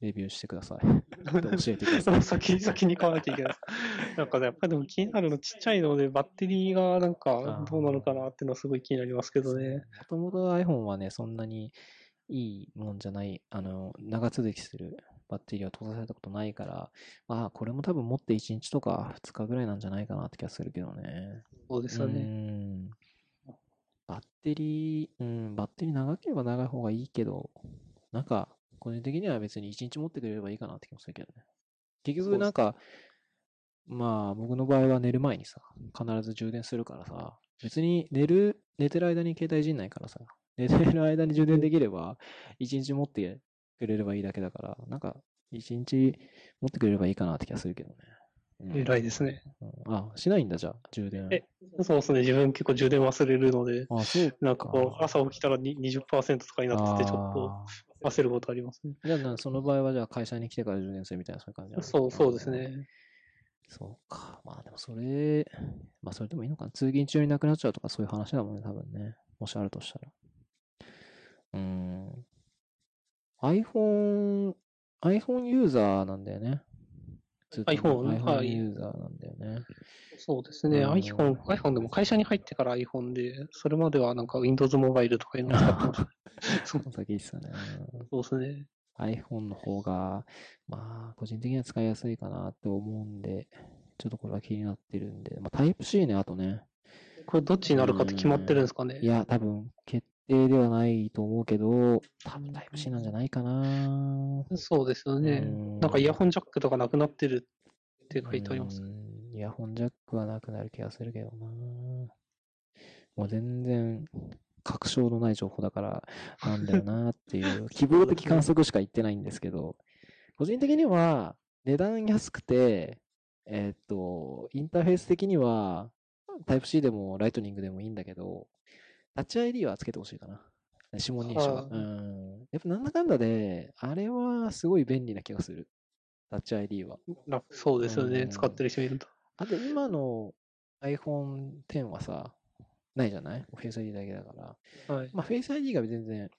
レビューしてください。で教えてください。先 先に買わなきゃいけない。なんかね、やっぱりでも気になるのちっちゃいので、バッテリーがなんかどうなのかなっていうのはすごい気になりますけどね。もともと iPhone はね、そんなにいいもんじゃない、あの、長続きするバッテリーを搭載されたことないから、まあ、これも多分持って1日とか2日ぐらいなんじゃないかなって気がするけどね。そうですようね。ん。バッテリー、うん、バッテリー長ければ長い方がいいけど、なんか、個人的には別に1日持ってくれればいいかなって気もするけどね。結局なんか、まあ僕の場合は寝る前にさ、必ず充電するからさ、別に寝る、寝てる間に携帯いじんないからさ、寝てる間に充電できれば、1日持ってくれればいいだけだから、なんか、1日持ってくれればいいかなって気がするけどね。うん偉いですね。うんあ、しないんだじゃあ、充電。えそうですね。自分結構充電忘れるので、あ、そうなんかこう、朝起きたらに20%とかになってて、ちょっとあ焦ることありますね。ーじゃあな、その場合はじゃあ会社に来てから充電するみたいなそういう感じそう、そうです。ね。そうか。まあでもそれ、まあそれでもいいのかな？通勤中になくなっちゃうとかそういう話だもんね、多分ね。もしあるとしたら。うーん。iPhone、iPhone ユーザーなんだよね。iPhone は iPhone いユーザーなんだよね。そうですね。うん iPhone、iPhone でも会社に入ってから iPhone で、それまではなんか Windows モバイルとかいうのを使ってました。そうさっき言ってたね。そうですね。iPhone の方が、まあ、個人的には使いやすいかなって思うんで、ちょっとこれは気になってるんで、まあ、Type-C ね、あとね。これどっちになるかって決まってるんですかねい。や、多分、決定ではないと思うけど、多分 Type-C なんじゃないかな。そうですよね。うんなんかイヤホンジャックとかなくなってるって書いてあります。うんイヤホンジャックはなくなる気がするけどな。もう全然、確証のない情報だから、なんだよなっていう、希望的観測しか言ってないんですけど、個人的には、値段安くて、えーっと、インターフェース的には、Type-C でもライトニングでもいいんだけど、チ ID はつけてほしいかな。指紋認証は。うん。やっぱなんだかんだで、あれはすごい便利な気がする。タッチ ID は。楽そうですよね。うん使ってる人見ると。あと今の iPhone X はさ、ないじゃない ?Face ID だけだから。はい。まあ Face ID が全然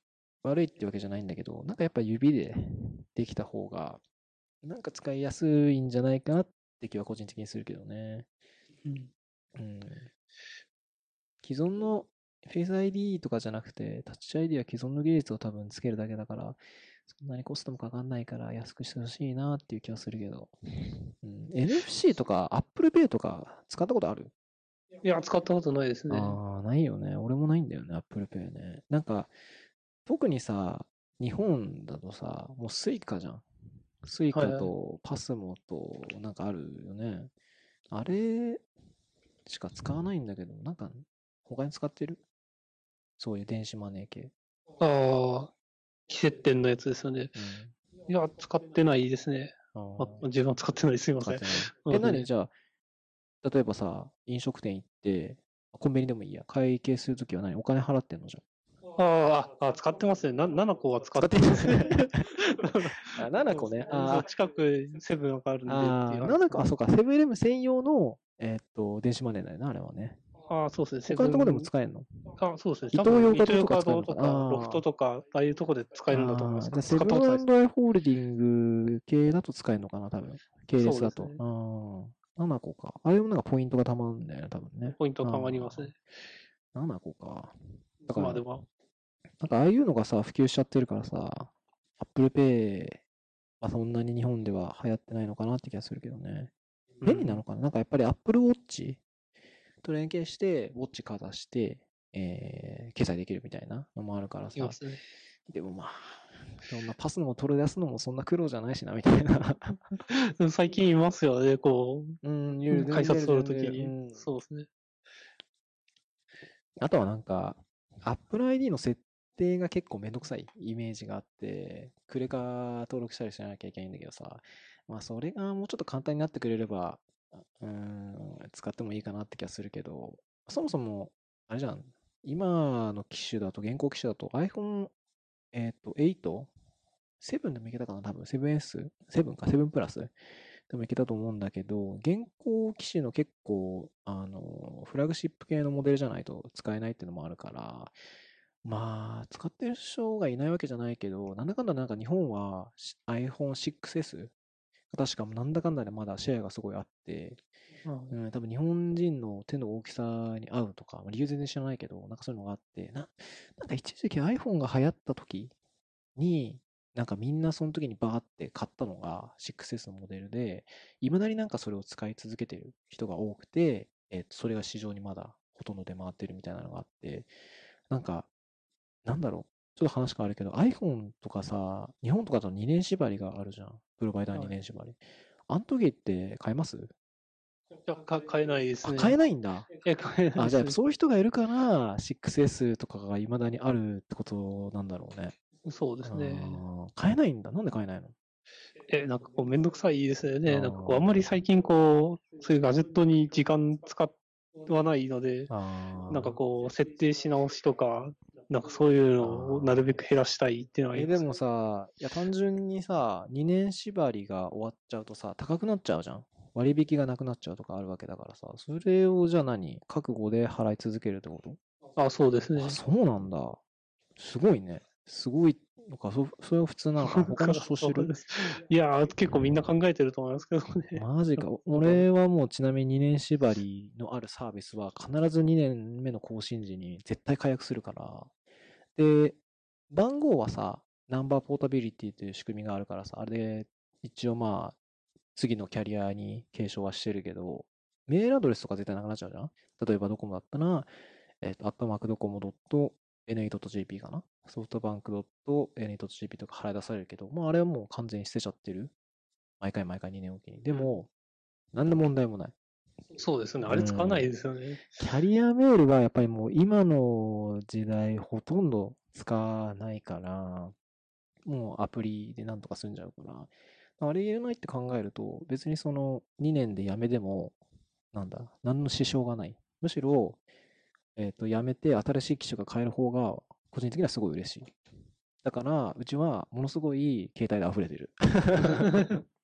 悪いってわけじゃないんだけど、なんかやっぱ指でできた方が、なんか使いやすいんじゃないかなって気は個人的にするけどね。うんうん。既存の Face ID とかじゃなくて、タッチ ID は既存の技術を多分つけるだけだから、そんなにコストもかかんないから安くしてほしいなっていう気はするけど。うん、NFC とか Apple Pay とか使ったことある？いや、使ったことないですね。ああ、ないよね。俺もないんだよね、Apple Pay ね。なんか、特にさ、日本だとさ、もうスイカじゃん。スイカはいはいとパスモとなんかあるよね。あれしか使わないんだけど、なんか他に使ってる？そういう電子マネー系。ああ、決済系のやつですよね。うん。いや、使ってないですね。あ自分は使ってない。すいませんえ、何？じゃあ、例えばさ、飲食店行って、コンビニでもいいや。会計するときは何？お金払ってんのじゃん。ああ、あ、使ってますね。な、7個は使使ってますね。あ、7個ね。あ近くセブンがあるんでああ、っていう話7個、あ、そうか、セブンイレブン専用の、えーっと、電子マネーだよな、あれはね。ああ、そうですね。他のとこでもセ使えるの？あそうですね。イトーヨーカドーイトーヨーカとかとか、ロフトとか、ああいうとこで使えるんだと思いますセ。ブンアイ・ホールディング系だと使えるのかな、多分。系列だと。そうですねああ、7個か。あれもなんかポイントがたまるんだよね、多分ね。ポイントたまりますね。7個か。だから、まあでも、なんかああいうのがさ、普及しちゃってるからさ、Apple Pay はそんなに日本では流行ってないのかなって気がするけどね。便利なのかな、なんかやっぱり Apple Watch と連携して、ウォッチかざして、えー、決済できるみたいなのもあるからさね。でもまあ、そんなパスのも取り出すのもそんな苦労じゃないしな、みたいな。最近いますよね、こうん、う、いろいろ改札取るとき全然に。そうですね。あとはなんか、Apple ID の設定が結構めんどくさいイメージがあって、クレカ登録したりしなきゃいけないんだけどさ、まあそれがもうちょっと簡単になってくれれば、うん、使ってもいいかなって気がするけど、そもそも、あれじゃん、今の機種だと、現行機種だと iPhone、えっと、8? 7でもいけたかな多分 7S? 7か ?7 プラス？でもいけたと思うんだけど、現行機種の結構、あの、フラグシップ系のモデルじゃないと使えないっていうのもあるから、まあ、使ってる人がいないわけじゃないけど、なんだかんだなんか日本は iPhone 6S 確かなんだかんだでまだシェアがすごいあって、うん、多分日本人の手の大きさに合うとか、まあ理由全然知らないけど、なんかそういうのがあって、な、なんか一時期 iPhone が流行った時に、なんかみんなその時にバーって買ったのが 6S のモデルで、未だになんかそれを使い続けてる人が多くて、えっと、それが市場にまだほとんど出回ってるみたいなのがあって、なんか、なんだろう。ちょっと話変わるけど、iPhone とかさ、日本とかだと2年縛りがあるじゃん。プロバイダー2年縛り。あの時って買えます？買えないですあ、ね。買えないんだ。え、買えないあ、じゃあそういう人がいるから、6S とかが未だにあるってことなんだろうね。ね。そうですね。買えないんだ。なんで買えないの？え、なんかこう、めんどくさいですよね。なんかこう、あんまり最近こう、そういうガジェットに時間使わないので、なんかこう、設定し直しとか、なんかそういうのをなるべく減らしたいっていうのはあえ、りますでもさ、いや、単純にさ、2年縛りが終わっちゃうとさ、高くなっちゃうじゃん？割引がなくなっちゃうとかあるわけだからさ、それをじゃあ何？覚悟で払い続けるってこと？あ、そうですねあ、。そうなんだ。すごいね。すごいのか、そそれは普通なのかな。他の人そうしてるいやー、結構みんな考えてると思いますけどね。マジか。俺はもうちなみに2年縛りのあるサービスは必ず2年目の更新時に絶対解約するから。で、番号はさ、ナンバーポータビリティという仕組みがあるからさ、あれで一応まあ、次のキャリアに継承はしてるけど、メールアドレスとか絶対なくなっちゃうじゃん？例えばドコモだったら、えっ、と、アットマークドコモ .na.jp かな？ソフトバンク .na.jp とか払い出されるけど、まああれはもう完全に捨てちゃってる。毎回毎回2年おきに。でも、何の問題もない。そうですね。あれ使わないですよね。キャリアメールはやっぱりもう今の時代ほとんど使わないから、もうアプリでなんとか済んじゃうから、あれ入れないって考えると、別にその2年でやめでも、なんだ、何の支障がない。むしろ、えっ、と、やめて新しい機種が買える方が、個人的にはすごい嬉しい。だから、うちはものすごい携帯で溢れてる。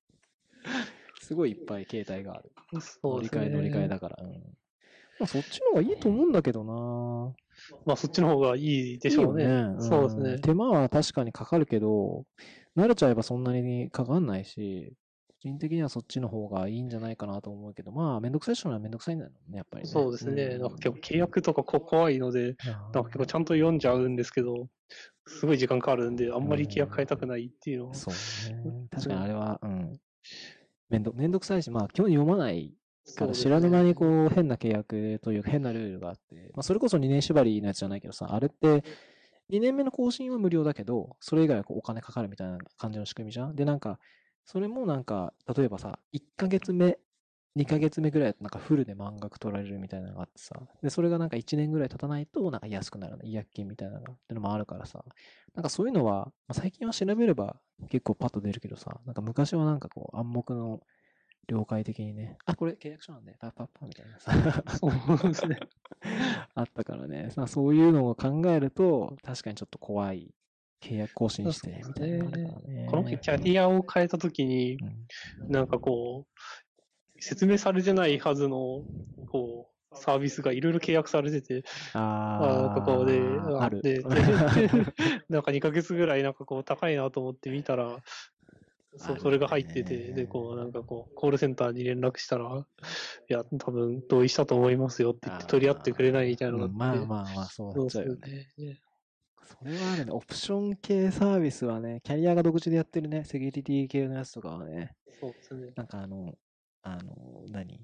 すごいいっぱい携帯がある。そうですね。乗り換え乗り換えだから。うん。まあ、そっちの方がいいと思うんだけどなまあそっちの方がいいでしょうね。いいよそうですねん。手間は確かにかかるけど、慣れちゃえばそんなにかかんないし、個人的にはそっちの方がいいんじゃないかなと思うけど、まあ、めんどくさい人にはめんどくさいんだろうね、やっぱりね。そうですね。んなんか結構契約とかこ怖いので、なんか結構ちゃんと読んじゃうんですけど、すごい時間かかるんで、あんまり契約変えたくないっていうのは。そうね。確かにあれは、うん。めんど、めんどくさいし、まあ、基本読まないから、知らぬ間にこう、変な契約というか変なルールがあって、まあ、それこそ2年縛りのやつじゃないけどさ、あれって、2年目の更新は無料だけど、それ以外はこうお金かかるみたいな感じの仕組みじゃん。で、なんか、それもなんか、例えばさ、1ヶ月目、2ヶ月目ぐらいだとなんかフルで満額取られるみたいなのがあってさ、で、それがなんか1年ぐらい経たないとなんか安くなるの、違約金みたいなのが、ってのもあるからさ、なんかそういうのは、まあ、最近は調べれば結構パッと出るけどさ、なんか昔はなんかこう暗黙の了解的にね、あ、これ契約書なんで、パッパッパみたいなさ。あったからね、まあ、そういうのを考えると、確かにちょっと怖い。契約更新して、みたいなのあるからね。このキャリアを変えたときに、うん。なんかこう、説明されてないはずの、こう、サービスがいろいろ契約されてて、あーなんかこうで、ある。で、で なんか2ヶ月ぐらいなんかこう高いなと思って見たら、そあるそれが入ってねて、で、こうなんかこう、コールセンターに連絡したら、いや、多分同意したと思いますよって言って取り合ってくれないみたいなのうんが。まあまあまあ、そうなそうですよっちゃうよね。ね。それはあるね。オプション系サービスはね、キャリアが独自でやってるね、セキュリティ系のやつとかはね、そうですね。なんかあの、あの、何？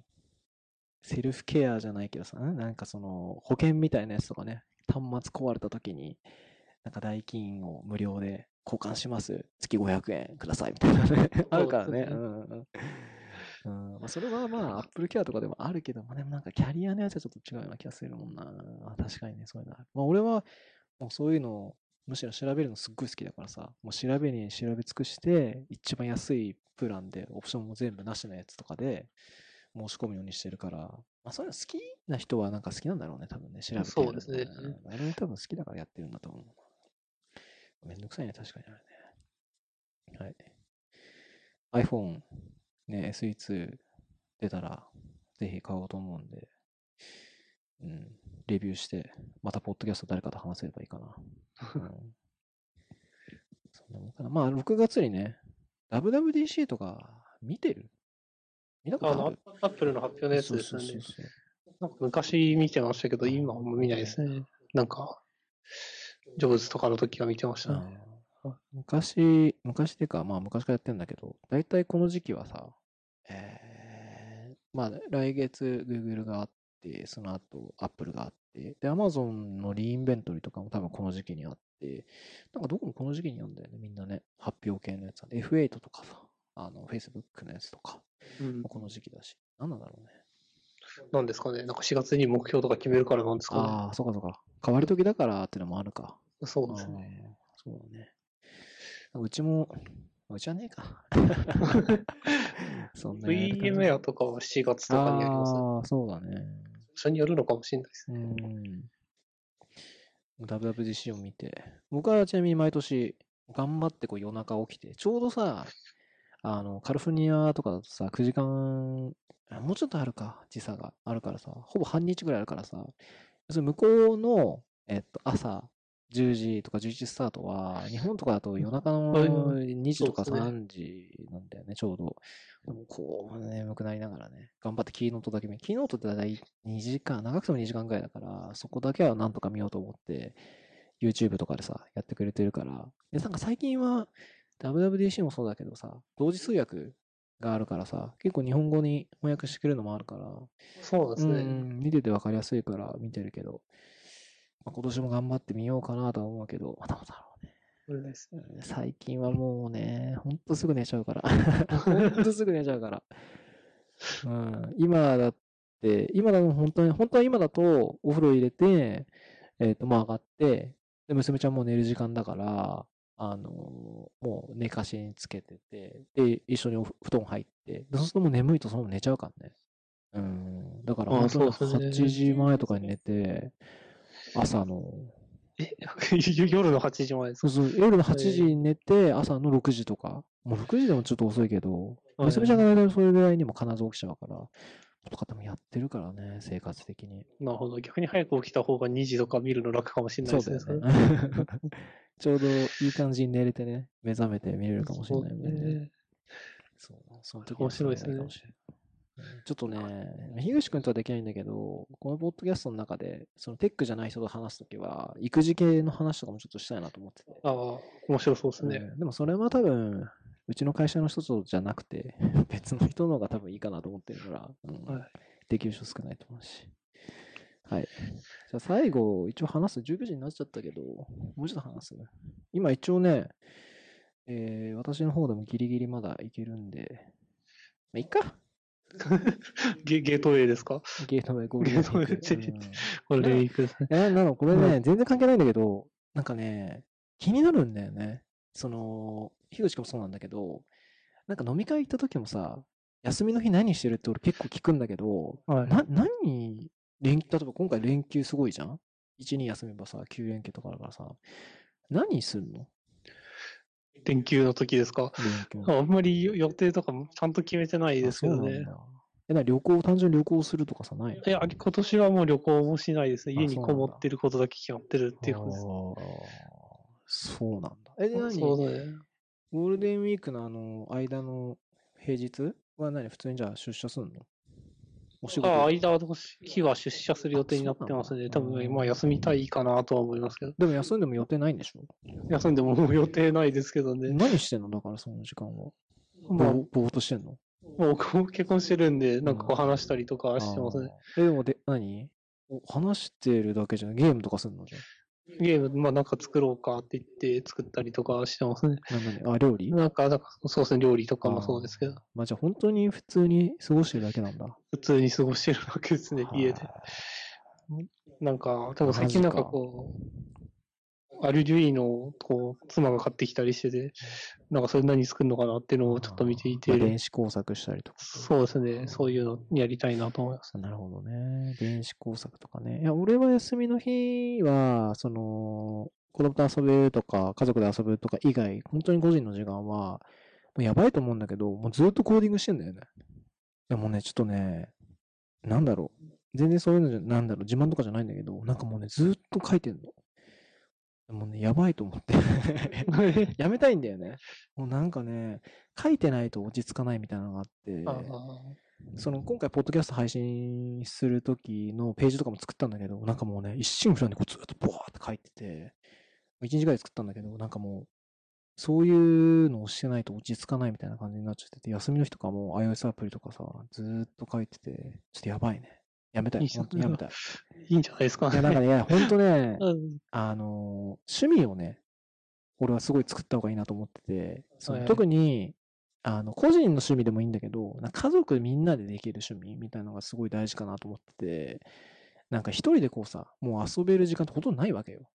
セルフケアじゃないけどさ、ん？なんかその、保険みたいなやつとかね、端末壊れた時に、なんか代金を無料で交換します？月500円くださいみたいなね。あるからね。そうんうんうん。うん、まあ、それはまあ、アップルケアとかでもあるけど、まあ、でもなんかキャリアのやつはちょっと違うような気がするもんな。確かにね、そういうのある。まあ、俺は、もうそういうのを、むしろ調べるのすっごい好きだからさ、もう調べに調べ尽くして、一番安いプランで、オプションも全部なしのやつとかで、申し込むようにしてるから、まあ、そういうの好きな人はなんか好きなんだろうね、多分ね、調べてそうですねうん俺も多分好きだからやってるんだと思う。めんどくさいね、確かにあれね。はい。iPhone ね、SE2 出たら、ぜひ買おうと思うんで、うん、レビューして、またポッドキャスト誰かと話せればいいかな。うん、そんなもんかな。まあ、6月にね、WWDC とか見てる？見たこあのとある、アップルの発表のやつですよねそうそう。そうなんか昔見てましたけど、今はもう見ないですね。なんか、ジョブズとかの時は見てましたね。うん昔、昔っていうか、まあ昔からやってんだけど、大体この時期はさ、えー、まあ来月 Google があって、その後 Apple があって、で、Amazon のリインベントリーとかも多分この時期にあって、なんかどこもこの時期にあるんだよね、みんなね。発表系のやつは、ね。F8 とかさ、あの、Facebook のやつとか、うん。この時期だし。何なんだろうね。なんですかね。なんか4月に目標とか決めるからなんですかああ、そうかそうか。変わり時だからってのもあるか。ね。そうですね。あーそうだね。うちも、うちはねえか。そんなやる感じ VMware とかは7月とかにやります。ああ、そうだね。一緒にやるのかもしれないですう。ん。WWDC を見て、僕はちなみに毎年頑張ってこう夜中起きて、ちょうどさ、あの、カルフォルニアとかだとさ、9時間、もうちょっとあるか、時差があるからさ、ほぼ半日ぐらいあるからさ、向こうの、えっと、朝10時とか11時スタートは、日本とかだと夜中のうん2時とかそうですね3時なんだよね、ちょうど。でもこう、眠くなりながらね、頑張ってキーノートだけ見、キーノートってだいたい2時間、長くても2時間ぐらいだから、そこだけはなんとか見ようと思って、YouTube とかでさ、やってくれてるから。で、なんか最近は、WWDC もそうだけどさ、同時通訳があるからさ、結構日本語に翻訳してくれるのもあるから、そうですね。うん、見ててわかりやすいから見てるけど、まあ、今年も頑張ってみようかなとは思うけど、まだまだだろうね。そうですねうん最近はもうね、ほんとすぐ寝ちゃうから。ほんとすぐ寝ちゃうから。うん、今だって、今だと本当に、本当は今だとお風呂入れて、えっ、と、まあ上がって、で、娘ちゃんもう寝る時間だから、あのもう寝かしにつけてて、で、一緒にお布団入って、でそうするともう眠いとそのまま寝ちゃうからね。うん、だからあ本当にそうですね8時前とかに寝て、朝の、え、夜の8時前ですか？そうそう、夜の8時に寝て、朝の6時とか、もう6時でもちょっと遅いけど、はい娘ちゃんが大体それぐらいにも必ず起きちゃうから、とかでもやってるからね、生活的に。なるほど。逆に早く起きた方が2時とか見るの楽かもしれないそうですね。だよね。ちょうどいい感じに寝れてね、目覚めて見れるかもしれないもんそうね。ね。そう、面白いですねちょっとね、樋口くんとはできないんだけど、このポッドキャストの中で、そのテックじゃない人と話すときは、育児系の話とかもちょっとしたいなと思ってて。ああ、面白そうですね。うんでもそれは多分、うちの会社の人とじゃなくて、別の人の方が多分いいかなと思ってるから、うんはいできる人少ないと思うし。はい。じゃあ最後、一応話す、19時になっちゃったけど、もうちょっと話す？今一応ね、えー私の方でもギリギリまだいけるんで、まあ、いっか。ゲゲートウェイですか？ゲートウェイゴールデンウィークゲートウェイうんこれで行くですね。え、なんだろう、これね、うん全然関係ないんだけど、なんかね、気になるんだよね。その、樋口もそうなんだけど、なんか飲み会行った時もさ、休みの日何してるって俺結構聞くんだけど、はいな、何、連、例えば今回連休すごいじゃん ?1、2休めばさ、9連休とかあるからさ、何すんの？連休の時ですか？あんまり予定とかもちゃんと決めてないですけどねえ、な、旅行、単純に旅行するとかさ、ないの？いや、今年はもう旅行もしないですね。あ家にこもってることだけ決まってるっていうことです。そうなんだ。え、で、何そうだね。ゴールデンウィークのあの、間の平日は何普通にじゃあ出社すんの？お仕事ああ、間の日は出社する予定になってますね。多あそうなんだ分、まあ休みたいかなとは思いますけど。でも休んでも予定ないんでしょ？休んでももう予定ないですけどね。何してんの？だからその時間は。ぼまあ、ーぼーっとしてんの？もう僕も結婚してるんで、なんかこう話したりとかしてますね。あーえ、でもで、何？お話してるだけじゃない？ゲームとかすんのじゃん。ゲーム、まあなんか作ろうかって言って作ったりとかしてますね。なんだね。あ、料理？なんか、なんかそうですね、料理とかもそうですけど、まあじゃあ本当に普通に過ごしてるだけなんだ。普通に過ごしてるわけですね、家で。なんか、多分最近なんかこう、アルデュイーノをこう、妻が買ってきたりしてて、なんかそれ何作るのかなっていうのをちょっと見ていてまあ、電子工作したりとか。そうですね、そういうのやりたいなと思います。なるほどね。電子工作とかね。いや、俺は休みの日は、その、子供と遊ぶとか、家族で遊ぶとか以外、本当に個人の時間は、もうやばいと思うんだけど、もうずっとコーディングしてんだよね。でもね、ちょっとね、なんだろう。全然そういうのじゃ、なんだろう、自慢とかじゃないんだけど、なんかもうね、ずっと書いてんの。でもね、やばいと思って。やめたいんだよね。もうなんかね、書いてないと落ち着かないみたいなのがあって、その今回、ポッドキャスト配信するときのページとかも作ったんだけど、なんかもうね、一心不乱にこうずっとボワーって書いてて、一日ぐらい作ったんだけど、なんかもう、そういうのをしてないと落ち着かないみたいな感じになっちゃってて、休みの日とかも iOS アプリとかさ、ずーっと書いてて、ちょっとやばいね。やめたい。いいじゃん本当にやめたい。いいんじゃないですかいや、なんかね、本当ね、うんあのー、趣味をね、俺はすごい作った方がいいなと思ってて、そのはい特に、あの、個人の趣味でもいいんだけど、家族みんなでできる趣味みたいなのがすごい大事かなと思ってて、なんか一人でこうさ、もう遊べる時間ってほとんどないわけよ。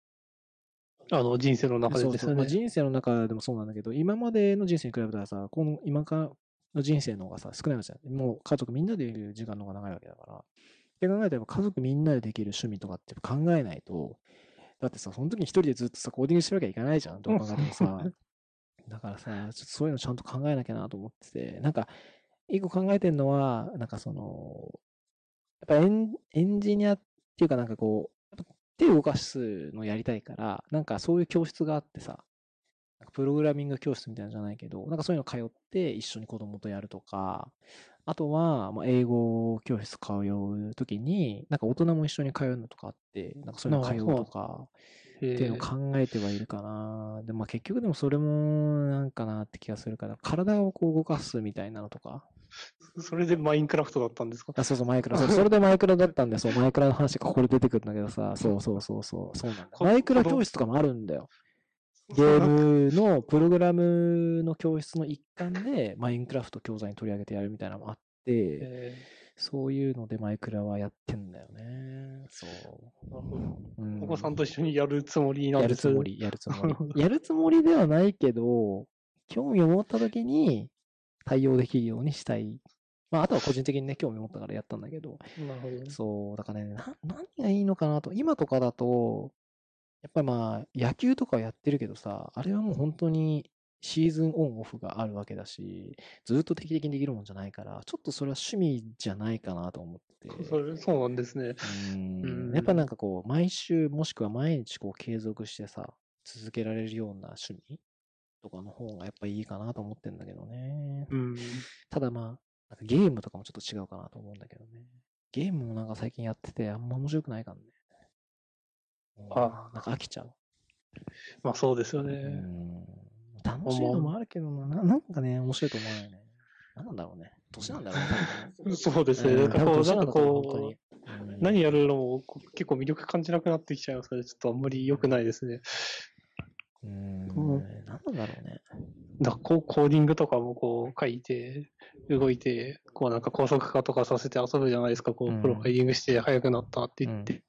あの、人生の中でそうそうまあ。人生の中でもそうなんだけど、今までの人生に比べたらさ、この今からの人生の方がさ、少ないわけじゃん。もう家族みんなでいる時間の方が長いわけだから。って考えたら家族みんなでできる趣味とかって考えないと、だってさ、その時に一人でずっとさ、コーディングしてるわけはいかないじゃん。どう考えてもさ。だからさ、ちょっとそういうのちゃんと考えなきゃなと思ってて、なんか、一個考えてるのは、なんかその、やっぱエンエンジニアっていうかなんかこう、手を動かすのやりたいから、なんかそういう教室があってさ、プログラミング教室みたいなのじゃないけど、なんかそういうの通って一緒に子供とやるとか、あとは、まあ、英語教室通うときに、なんか大人も一緒に通うのとかあって、なんかそういうの通うとか、えっていうのを考えてはいるかな。で、まあ結局でもそれもなんかなって気がするから、体をこう動かすみたいなのとか。ーそれでマインクラフトだったんですか？あ、そうそう、マイクラ。それでマイクラだったんで、そう、マイクラの話がここで出てくるんだけどさ、そうそうそうそう、そうなんだ。こマイクラ教室とかもあるんだよ。ゲームのプログラムの教室の一環で、マインクラフト教材に取り上げてやるみたいなのもあって、えそういうのでマイクラはやってんだよね。そう。ーなるほどうんお子さんと一緒にやるつもりなんやでするつもり、やるつもり。やるつもりではないけど、興味を持った時に対応できるようにしたい。まあ、あとは個人的にね、興味持ったからやったんだけど、なるほど。そう、だからね、な、何がいいのかなと。今とかだと、やっぱりまあ、野球とかはやってるけどさ、あれはもう本当にシーズンオンオフがあるわけだし、ずっと定期的にできるもんじゃないから、ちょっとそれは趣味じゃないかなと思ってて。それそうなんですね。ううんんやっぱなんかこう、毎週もしくは毎日こう継続してさ、続けられるような趣味とかの方がやっぱいいかなと思ってんだけどね。うん。ただまあ、なんかゲームとかもちょっと違うかなと思うんだけどね。ゲームもなんか最近やっててあんま面白くないからね。うんあなんか飽きちゃう。まあそうですようね。ん。楽しいのもあるけどな、ななんかね、面白いと思わないね。なんなんだろうね。年なんだろうね。そうですね。うなんかこう、なんかこにう、何やるのも結構魅力感じなくなってきちゃいますね。ちょっとあんまり良くないですね。うーん、なんだろうね。だからこうコーディングとかもこう書いて、動いて、こうなんか高速化とかさせて遊ぶじゃないですか。こうんう、プロファイリングして速くなったって言って。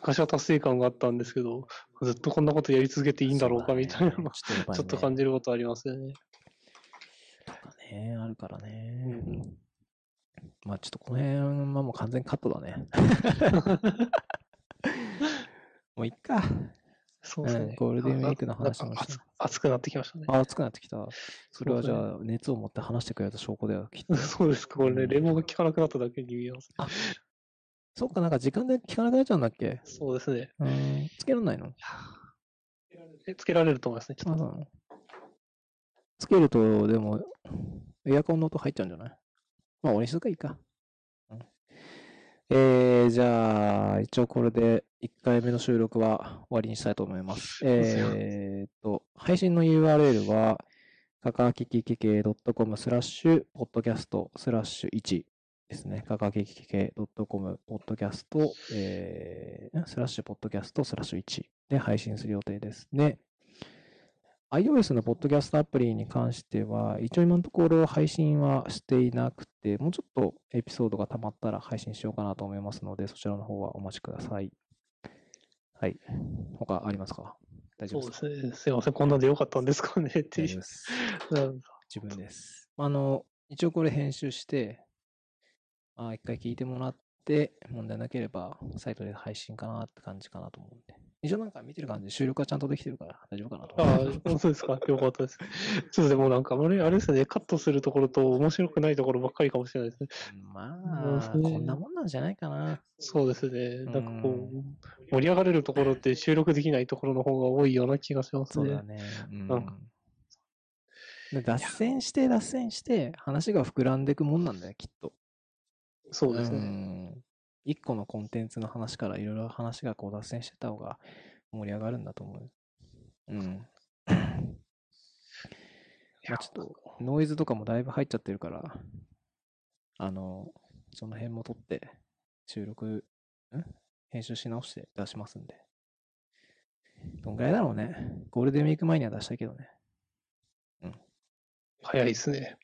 昔は達成感があったんですけど、ずっとこんなことやり続けていいんだろうかみたいなの、ちょちょっと感じることありますよね。とかね、あるからね。まあちょっとこの辺はもう完全カットだね。もういっか。そうですね。うんゴールデンウィークの話もしくなってきましたね。あ、熱くなってきた。それはじゃあ、熱を持って話してくれた証拠だよ、きっと。そうですか。これね、レモンが効かなくなっただけに見えますね。そっか、なんか時間で聞かなくなっちゃうんだっけ？そうですね。うん。つけらんないの？えつけられると思いますね。ちょあ、っとつけると、でも、エアコンの音入っちゃうんじゃない？まあ、俺にするかいいか。うん、えー、じゃあ、一応これで1回目の収録は終わりにしたいと思います。えーっと、配信の URL は、かかきききけ .com スラッシュ、ポッドキャストスラッシュ1ですね。かかげきけ .com、ポッドキャスト、えー、スラッシュポッドキャストスラッシュ1で配信する予定ですね。iOS のポッドキャストアプリに関しては、一応今のところ配信はしていなくて、もうちょっとエピソードが溜まったら配信しようかなと思いますので、そちらの方はお待ちください。はい。他ありますか？大丈夫ですか？そうですね。すいません、こんなんでよかったんですかねっていう 自分です。あの、一応これ編集して、まあ一回聞いてもらって、問題なければ、サイトで配信かなって感じかなと思うんで。一応なんか見てる感じ、収録はちゃんとできてるから大丈夫かなと思あう。あ、そうですか。よかったです。ちょっとでもなんか、あれ、あれですね、カットするところと面白くないところばっかりかもしれないですね。まあ、ねこんなもんなんじゃないかな。そうですね。なんかこうう、盛り上がれるところって収録できないところの方が多いような気がしますね。そうだね。うんなんかで脱線して脱線して話が膨らんでいくもんなんだよ、きっと。そうですね。ん一個のコンテンツの話からいろいろ話がこう脱線してた方が盛り上がるんだと思う。うん。まあちょっと、ノイズとかもだいぶ入っちゃってるから、あの、その辺も取って、収録、ん？編集し直して出しますんで。どんぐらいだろうね。ゴールデンウィーク前には出したいけどね。早いですね。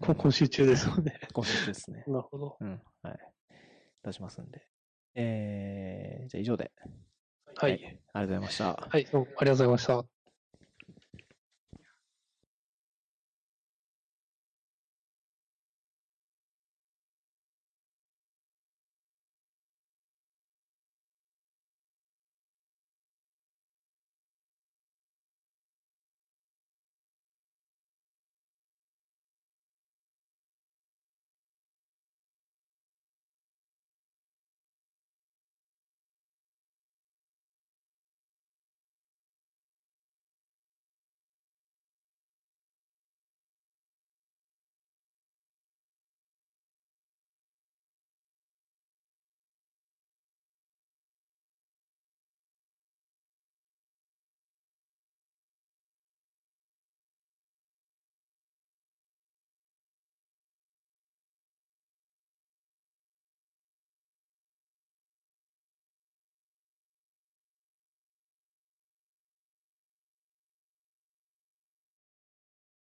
こ今週中ですよね。今週ですね。なるほど。うん。はい。出しますんで。えー、じゃあ以上で。はい。ありがとうございました。はい、どうもありがとうございました。